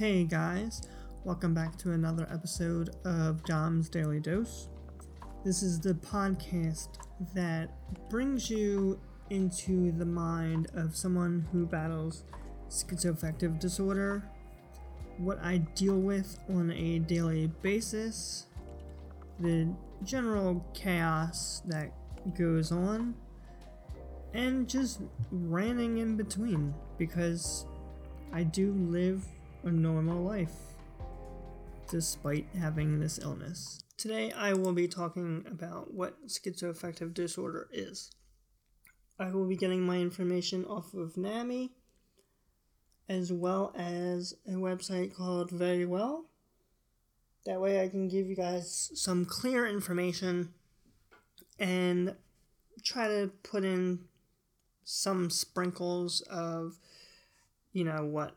Hey guys, welcome back to another episode of Dom's Daily Dose. This is the podcast that brings you into the mind of someone who battles schizoaffective disorder, what I deal with on a daily basis, the general chaos that goes on, and just ranting in between because I do live a normal life despite having this illness. Today I will be talking about what schizoaffective disorder is. I will be getting my information off of NAMI as well as a website called Verywell. That way I can give you guys some clear information and try to put in some sprinkles of you know what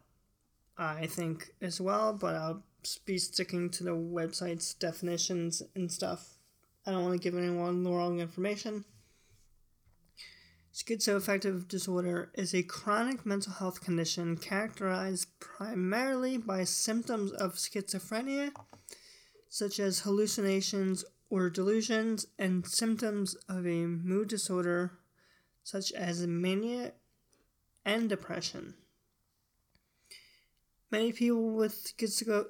I think as well, but I'll be sticking to the website's definitions and stuff. I don't want to give anyone the wrong information. Schizoaffective disorder is a chronic mental health condition characterized primarily by symptoms of schizophrenia, such as hallucinations or delusions, and symptoms of a mood disorder, such as mania and depression. Many people with schizo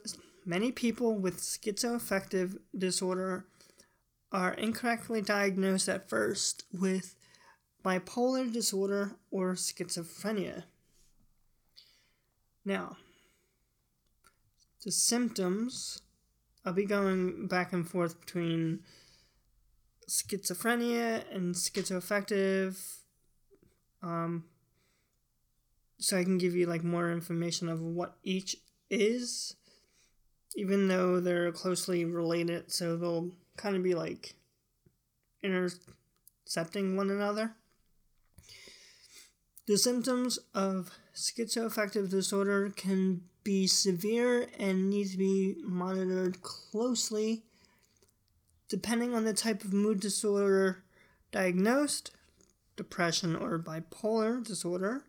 many people with schizoaffective disorder are incorrectly diagnosed at first with bipolar disorder or schizophrenia. Now, the symptoms, I'll be going back and forth between schizophrenia and schizoaffective. Um, so I can give you like more information of what each is, even though they're closely related. So they'll kind of be like intercepting one another. The symptoms of schizoaffective disorder can be severe and need to be monitored closely depending on the type of mood disorder diagnosed, depression or bipolar disorder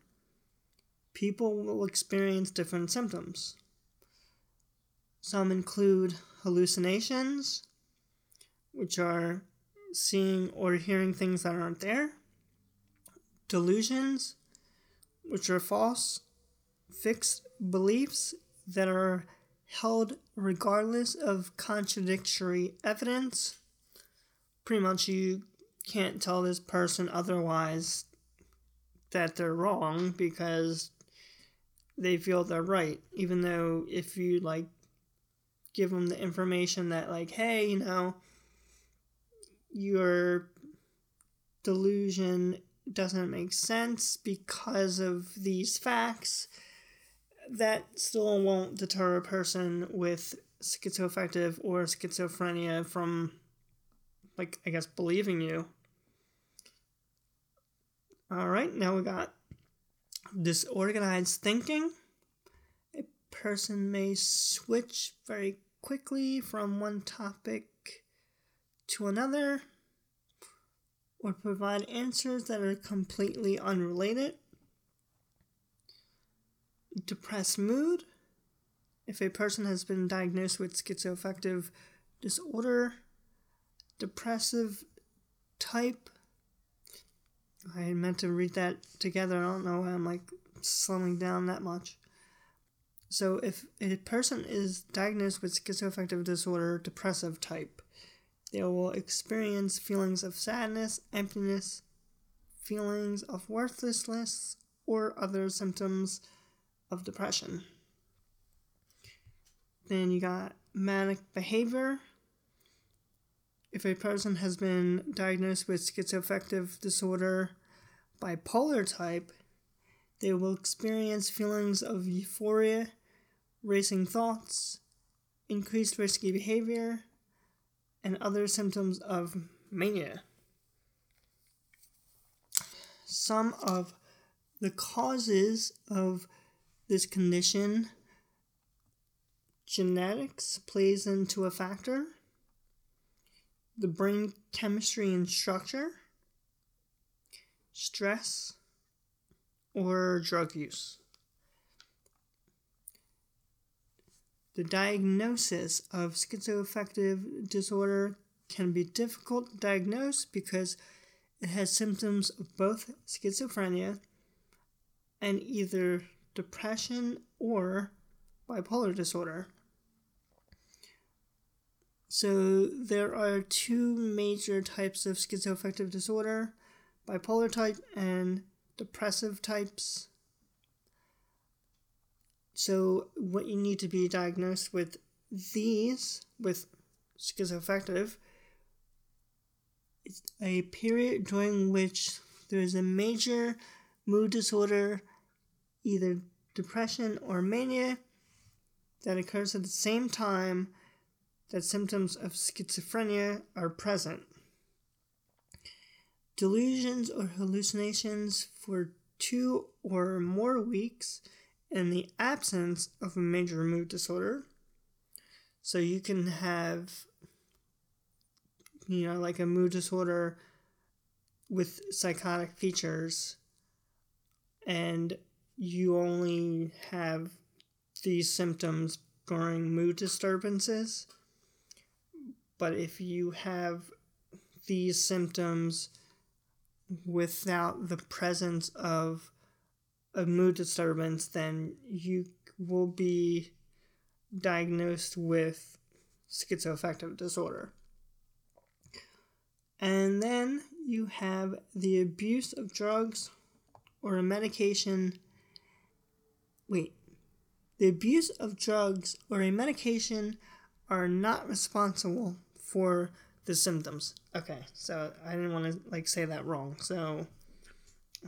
people will experience different symptoms. Some include hallucinations, which are seeing or hearing things that aren't there, delusions, which are false, fixed beliefs that are held regardless of contradictory evidence. Pretty much, you can't tell this person otherwise that they're wrong because they feel they're right, even though if you like give them the information that like, hey, you know, your delusion doesn't make sense because of these facts, that still won't deter a person with schizoaffective or schizophrenia from, like, I guess, believing you. All right, now we got disorganized thinking. A person may switch very quickly from one topic to another or provide answers that are completely unrelated. Depressed mood. If a person has been diagnosed with schizoaffective disorder, depressive type I meant to read that together. I don't know why I'm like slowing down that much. So, if a person is diagnosed with schizoaffective disorder, depressive type, they will experience feelings of sadness, emptiness, feelings of worthlessness, or other symptoms of depression. Then you got manic behavior. If a person has been diagnosed with schizoaffective disorder, bipolar type, they will experience feelings of euphoria, racing thoughts, increased risky behavior, and other symptoms of mania. Some of the causes of this condition genetics plays into a factor the brain chemistry and structure, stress, or drug use. The diagnosis of schizoaffective disorder can be difficult to diagnose because it has symptoms of both schizophrenia and either depression or bipolar disorder. So, there are two major types of schizoaffective disorder bipolar type and depressive types. So, what you need to be diagnosed with these, with schizoaffective, is a period during which there is a major mood disorder, either depression or mania, that occurs at the same time that symptoms of schizophrenia are present. Delusions or hallucinations for two or more weeks in the absence of a major mood disorder. So you can have, you know, like a mood disorder with psychotic features, and you only have these symptoms during mood disturbances. But if you have these symptoms without the presence of a mood disturbance, then you will be diagnosed with schizoaffective disorder. And then you have the abuse of drugs or a medication. Wait, the abuse of drugs or a medication are not responsible for the symptoms. Okay, so I didn't want to like say that wrong. So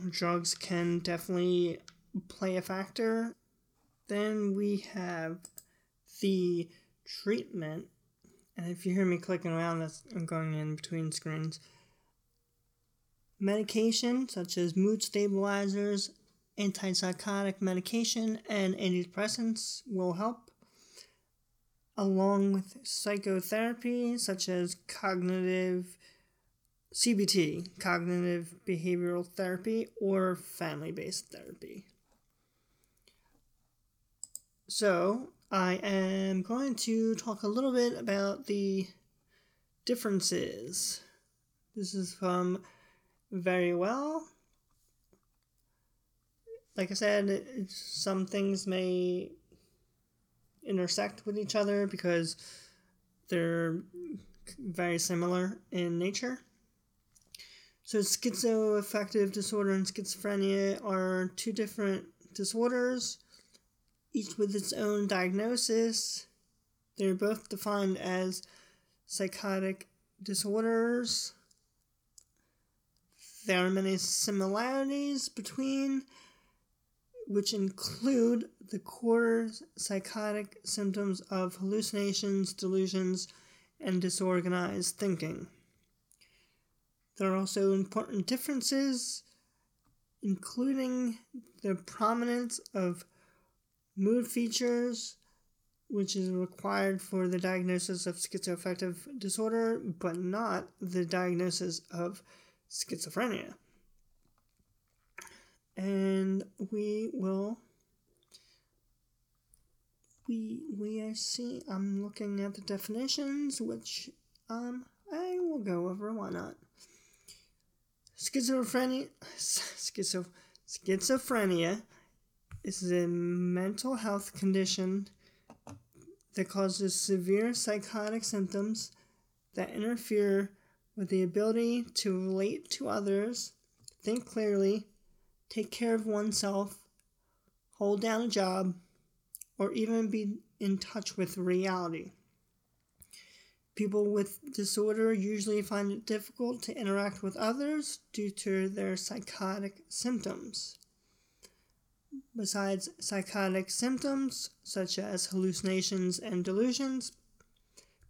drugs can definitely play a factor. Then we have the treatment. And if you hear me clicking around, that's I'm going in between screens. Medication such as mood stabilizers, antipsychotic medication, and antidepressants will help, along with psychotherapy such as cognitive CBT, cognitive behavioral therapy, or family based therapy. So, I am going to talk a little bit about the differences. This is from Verywell. Like I said, some things may intersect with each other because they're very similar in nature. So, schizoaffective disorder and schizophrenia are two different disorders, each with its own diagnosis. They're both defined as psychotic disorders. There are many similarities between, which include the core psychotic symptoms of hallucinations, delusions, and disorganized thinking. There are also important differences, including the prominence of mood features, which is required for the diagnosis of schizoaffective disorder, but not the diagnosis of schizophrenia. And we will we we see I'm looking at the definitions which um I will go over why not. Schizophrenia, schizo, schizophrenia is a mental health condition that causes severe psychotic symptoms that interfere with the ability to relate to others, think clearly, take care of oneself, hold down a job, or even be in touch with reality. People with disorder usually find it difficult to interact with others due to their psychotic symptoms. Besides psychotic symptoms, such as hallucinations and delusions,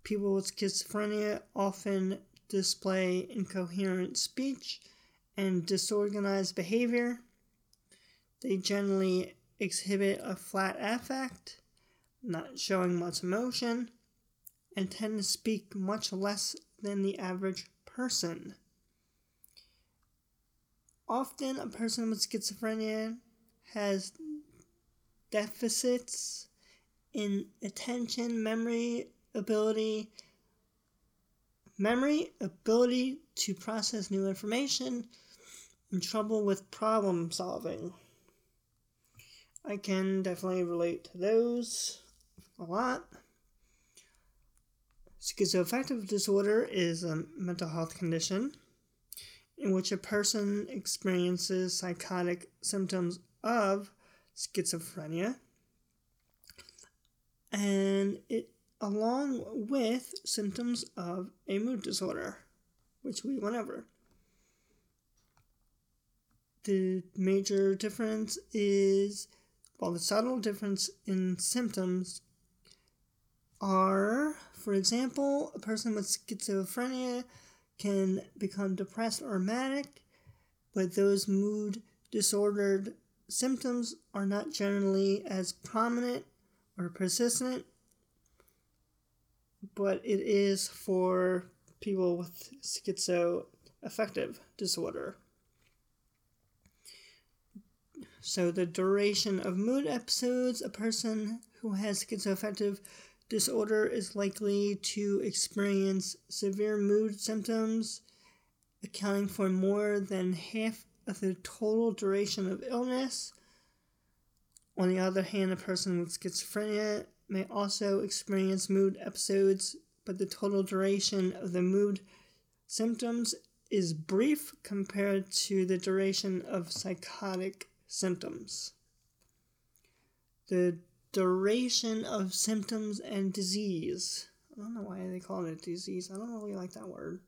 people with schizophrenia often display incoherent speech and disorganized behavior. They generally exhibit a flat affect, not showing much emotion and tend to speak much less than the average person. Often, a person with schizophrenia has deficits in attention, memory, ability, memory, ability to process new information, and trouble with problem solving. I can definitely relate to those a lot. Schizoaffective disorder is a mental health condition in which a person experiences psychotic symptoms of schizophrenia and it along with symptoms of a mood disorder which we went over the major difference is well the subtle difference in symptoms are for example a person with schizophrenia can become depressed or manic but those mood disordered symptoms are not generally as prominent or persistent, but it is for people with schizoaffective disorder. So, the duration of mood episodes, a person who has schizoaffective disorder is likely to experience severe mood symptoms, accounting for more than half of the total duration of illness. On the other hand, a person with schizophrenia may also experience mood episodes, but the total duration of the mood symptoms is brief compared to the duration of psychotic symptoms. The duration of symptoms and disease. I don't know why they call it a disease. I don't really like that word.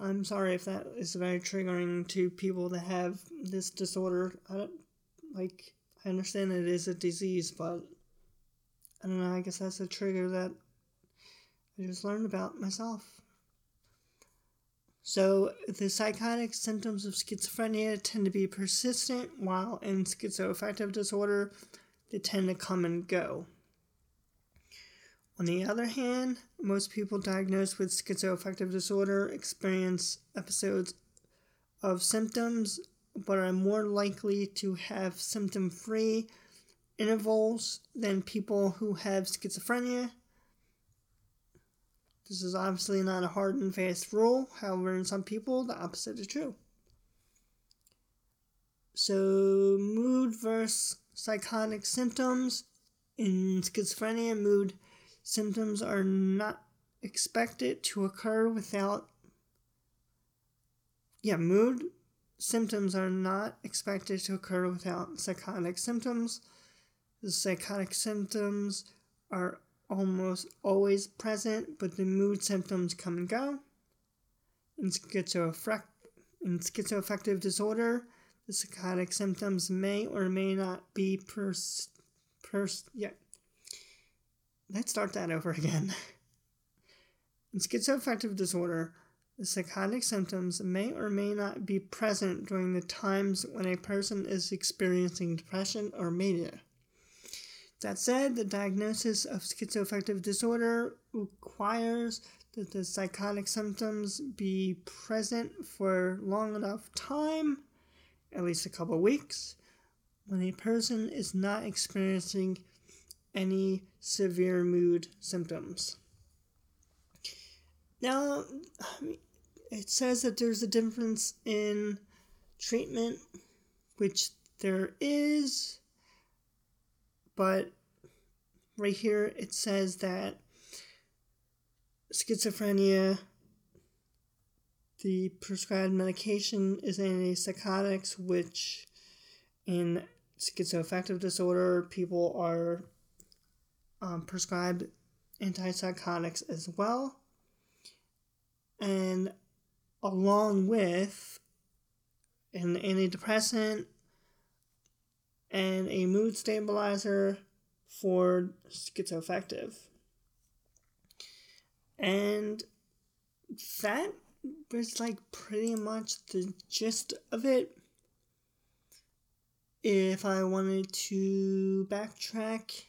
I'm sorry if that is very triggering to people that have this disorder. I don't like. I understand it is a disease, but I don't know. I guess that's a trigger that I just learned about myself. So, the psychotic symptoms of schizophrenia tend to be persistent, while in schizoaffective disorder, they tend to come and go. On the other hand, most people diagnosed with schizoaffective disorder experience episodes of symptoms but are more likely to have symptom free intervals than people who have schizophrenia. This is obviously not a hard and fast rule, however, in some people, the opposite is true. So, mood versus psychotic symptoms. In schizophrenia, mood symptoms are not expected to occur without. Yeah, mood symptoms are not expected to occur without psychotic symptoms. The psychotic symptoms are almost always present, but the mood symptoms come and go. In, schizoaffect- in schizoaffective disorder, the psychotic symptoms may or may not be pers- pers- yeah, Let's start that over again. In schizoaffective disorder, the psychotic symptoms may or may not be present during the times when a person is experiencing depression or mania. That said, the diagnosis of schizoaffective disorder requires that the psychotic symptoms be present for long enough time, at least a couple weeks, when a person is not experiencing any severe mood symptoms. Now, it says that there's a difference in treatment, which there is, but right here it says that schizophrenia, the prescribed medication is antipsychotics, which in schizoaffective disorder, people are um, prescribed antipsychotics as well. And along with an antidepressant and a mood stabilizer for schizoaffective. And that was like pretty much the gist of it. If I wanted to backtrack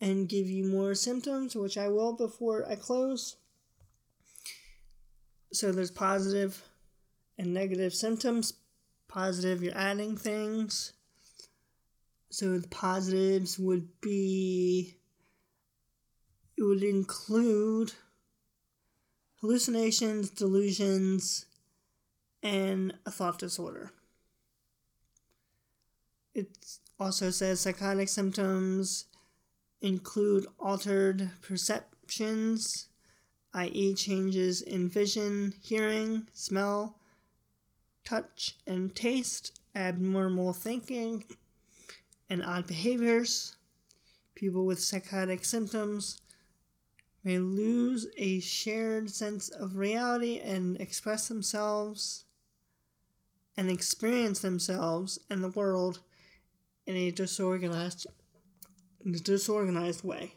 and give you more symptoms, which I will before I close. So there's positive and negative symptoms. Positive, you're adding things. So the positives would be it would include hallucinations, delusions, and a thought disorder. It also says psychotic symptoms include altered perceptions, i.e., changes in vision, hearing, smell, touch, and taste, abnormal thinking, and odd behaviors. People with psychotic symptoms may lose a shared sense of reality and express themselves and experience themselves and the world in a disorganized disorganized way.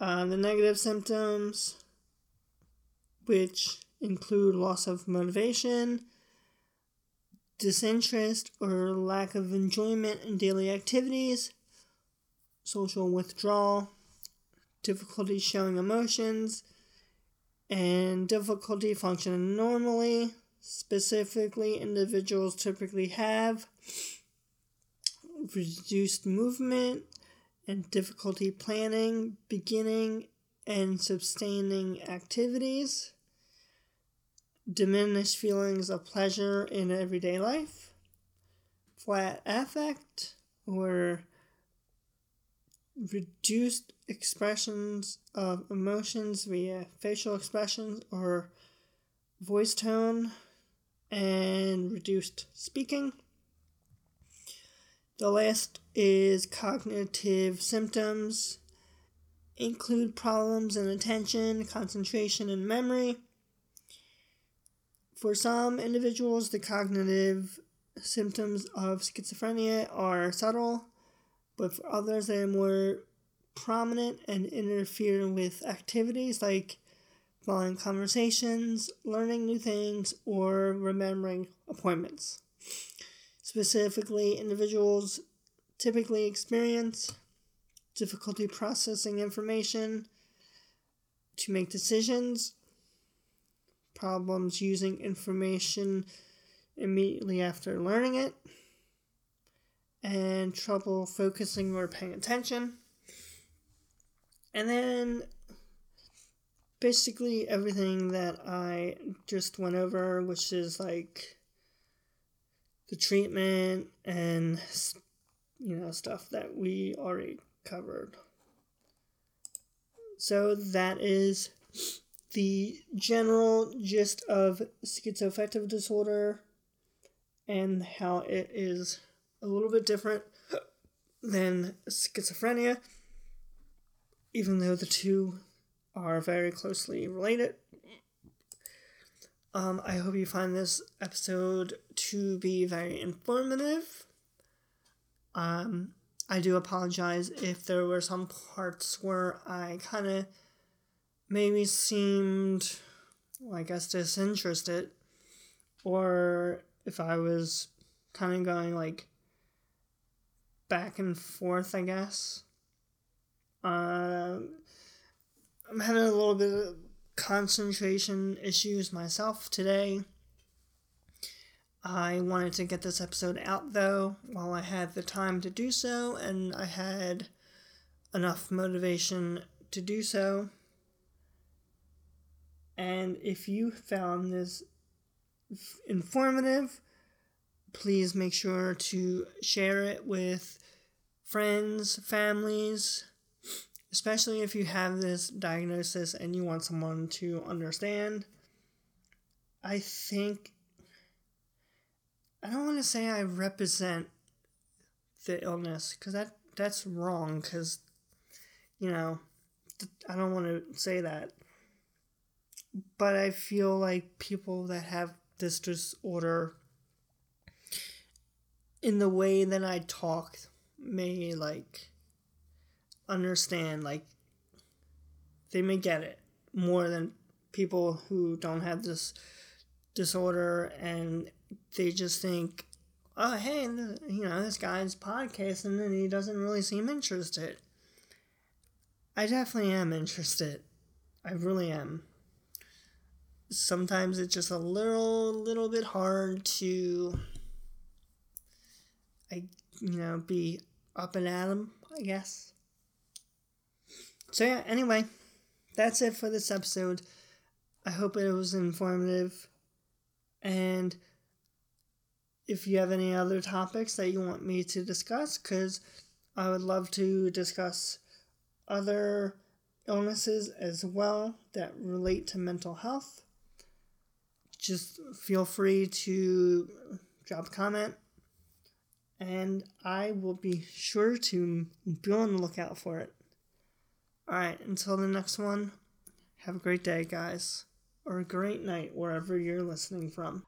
Uh, the negative symptoms, which include loss of motivation, disinterest or lack of enjoyment in daily activities, social withdrawal, difficulty showing emotions, and difficulty functioning normally. Specifically, individuals typically have reduced movement and difficulty planning, beginning, and sustaining activities, diminished feelings of pleasure in everyday life, flat affect, or reduced expressions of emotions via facial expressions or voice tone, and reduced speaking. The last is cognitive symptoms, include problems in attention, concentration, and memory. For some individuals, the cognitive symptoms of schizophrenia are subtle, but for others, they are more prominent and interfere with activities like following conversations, learning new things, or remembering appointments. Specifically, individuals typically experience difficulty processing information to make decisions, problems using information immediately after learning it, and trouble focusing or paying attention. And then basically everything that I just went over, which is like the treatment and you know stuff that we already covered. So that is the general gist of schizoaffective disorder and how it is a little bit different than schizophrenia, even though the two are very closely related. Um, I hope you find this episode to be very informative. Um, I do apologize if there were some parts where I kind of maybe seemed, well, I guess, disinterested, or if I was kind of going like back and forth, I guess. Uh, I'm having a little bit of concentration issues myself today. I wanted to get this episode out though while I had the time to do so, and I had enough motivation to do so. And if you found this informative, please make sure to share it with friends, families, especially if you have this diagnosis and you want someone to understand. I think I don't want to say I represent the illness because that that's wrong because you know I don't want to say that but I feel like people that have this disorder in the way that I talk may like understand like they may get it more than people who don't have this disorder and they just think oh hey you know this guy's podcasting and he doesn't really seem interested. I definitely am interested. I really am sometimes it's just a little little bit hard to i you know, be up and at 'em, I guess. So, yeah, anyway, that's it for this episode. I hope it was informative. And if you have any other topics that you want me to discuss, because I would love to discuss other illnesses as well that relate to mental health, just feel free to drop a comment and I will be sure to be on the lookout for it. Alright, until the next one, have a great day, guys, or a great night wherever you're listening from.